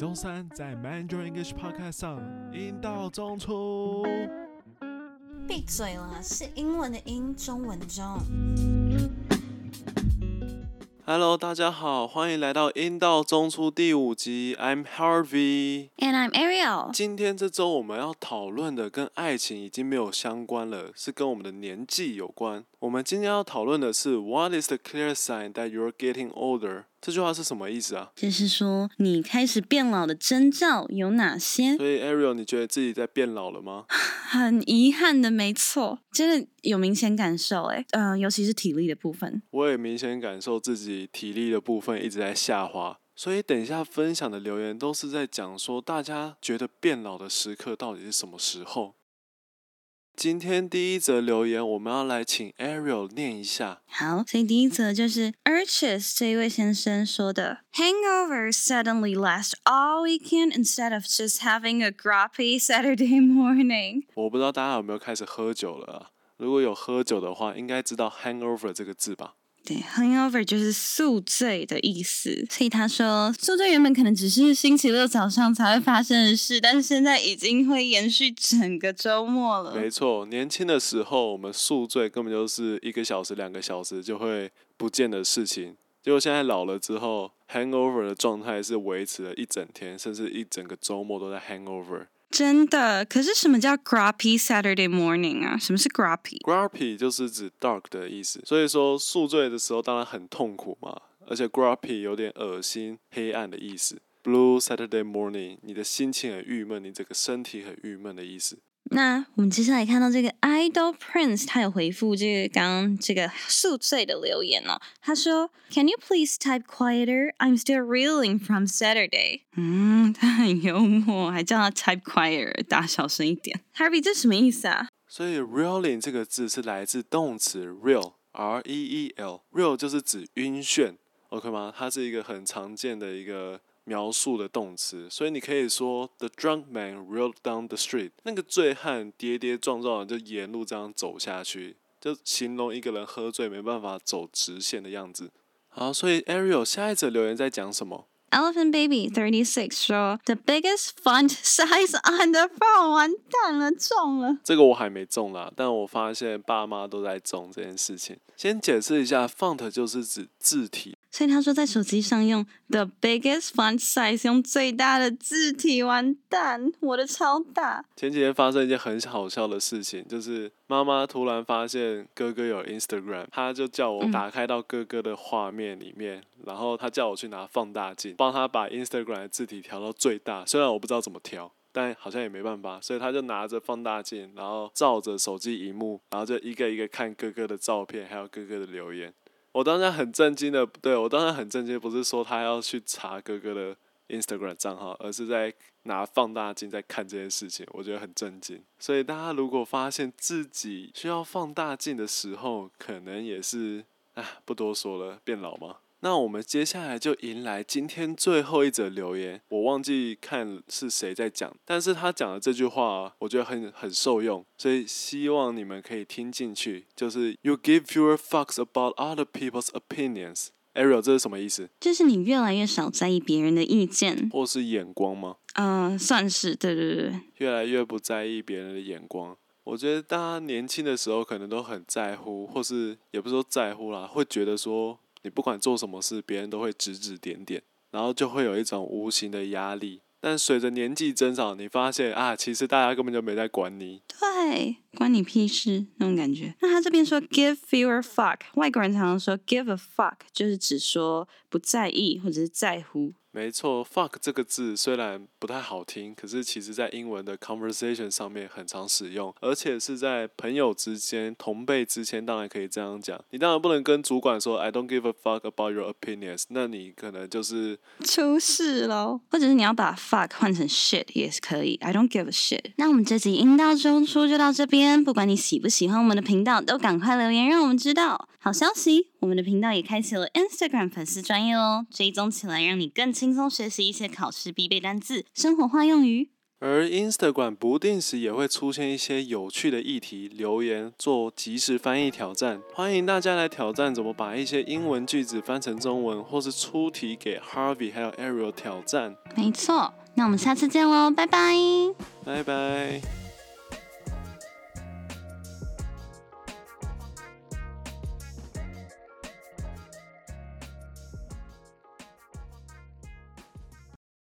周三在 Mandarin English Podcast 上，英道中出。闭嘴了，是英文的英，中文中。Hello，大家好，欢迎来到阴道中出第五集。I'm Harvey，and I'm Ariel。今天这周我们要讨论的跟爱情已经没有相关了，是跟我们的年纪有关。我们今天要讨论的是 What is the clear sign that you're getting older？这句话是什么意思啊？就是说你开始变老的征兆有哪些？所以 Ariel，你觉得自己在变老了吗？很遗憾的，没错，真的有明显感受诶，呃，尤其是体力的部分。我也明显感受自己体力的部分一直在下滑。所以等一下分享的留言都是在讲说，大家觉得变老的时刻到底是什么时候？今天第一则留言，我们要来请 Ariel 念一下。好，所以第一则就是 Urchis 这一位先生说的：Hangovers suddenly last all weekend instead of just having a grumpy Saturday morning。我不知道大家有没有开始喝酒了啊？如果有喝酒的话，应该知道 hangover 这个字吧？对，hangover 就是宿醉的意思，所以他说宿醉原本可能只是星期六早上才会发生的事，但是现在已经会延续整个周末了。没错，年轻的时候我们宿醉根本就是一个小时、两个小时就会不见的事情，结果现在老了之后，hangover 的状态是维持了一整天，甚至一整个周末都在 hangover。真的？可是什么叫 grumpy Saturday morning 啊？什么是 grumpy？grumpy 就是指 dark 的意思，所以说宿醉的时候当然很痛苦嘛，而且 grumpy 有点恶心、黑暗的意思。Blue Saturday morning，你的心情很郁闷，你整个身体很郁闷的意思。那我们接下来看到这个 Idol Prince，他有回复这个刚刚这个宿醉的留言哦。他说：“Can you please type quieter? I'm still reeling from Saturday。”嗯，他很幽默，还叫他 type quieter，大小声一点。Harvey，这什么意思啊？所以 reeling 这个字是来自动词 reel，R-E-E-L，reel 就是指晕眩，OK 吗？它是一个很常见的一个。描述的动词，所以你可以说 The drunk man rolled down the street。那个醉汉跌跌撞撞的就沿路这样走下去，就形容一个人喝醉没办法走直线的样子。好，所以 Ariel 下一则留言在讲什么？Elephant Baby Thirty Six 说 The biggest font size on the phone，完蛋了，中了。这个我还没中啦，但我发现爸妈都在中这件事情。先解释一下，font 就是指字体。所以他说，在手机上用 the biggest font size，用最大的字体，完蛋，我的超大。前几天发生一件很好笑的事情，就是妈妈突然发现哥哥有 Instagram，她就叫我打开到哥哥的画面里面，嗯、然后她叫我去拿放大镜，帮他把 Instagram 的字体调到最大。虽然我不知道怎么调，但好像也没办法，所以他就拿着放大镜，然后照着手机荧幕，然后就一个一个看哥哥的照片，还有哥哥的留言。我当时很震惊的，对，我当时很震惊，不是说他要去查哥哥的 Instagram 账号，而是在拿放大镜在看这件事情，我觉得很震惊。所以大家如果发现自己需要放大镜的时候，可能也是，啊，不多说了，变老吗？那我们接下来就迎来今天最后一则留言，我忘记看是谁在讲，但是他讲的这句话，我觉得很很受用，所以希望你们可以听进去。就是 You give fewer fucks about other people's opinions。Ariel，这是什么意思？就是你越来越少在意别人的意见，或是眼光吗？嗯、呃，算是，对对对。越来越不在意别人的眼光。我觉得大家年轻的时候可能都很在乎，或是也不是说在乎啦，会觉得说。你不管做什么事，别人都会指指点点，然后就会有一种无形的压力。但随着年纪增长，你发现啊，其实大家根本就没在管你。对，关你屁事那种感觉。那他这边说 give fewer fuck，外国人常常说 give a fuck，就是只说不在意或者是在乎。没错，fuck 这个字虽然不太好听，可是其实在英文的 conversation 上面很常使用，而且是在朋友之间、同辈之间，当然可以这样讲。你当然不能跟主管说 I don't give a fuck about your opinions，那你可能就是出事喽。或者是你要把 fuck 换成 shit 也是可以，I don't give a shit。那我们这集阴道中出就到这边，不管你喜不喜欢我们的频道，都赶快留言让我们知道。好消息，我们的频道也开启了 Instagram 粉丝专业哦，追踪起来让你更轻松学习一些考试必备单字、生活化用语。而 Instagram 不定时也会出现一些有趣的议题留言，做即时翻译挑战，欢迎大家来挑战怎么把一些英文句子翻成中文，或是出题给 Harvey 还有 Ariel 挑战。没错，那我们下次见喽，拜拜，拜拜。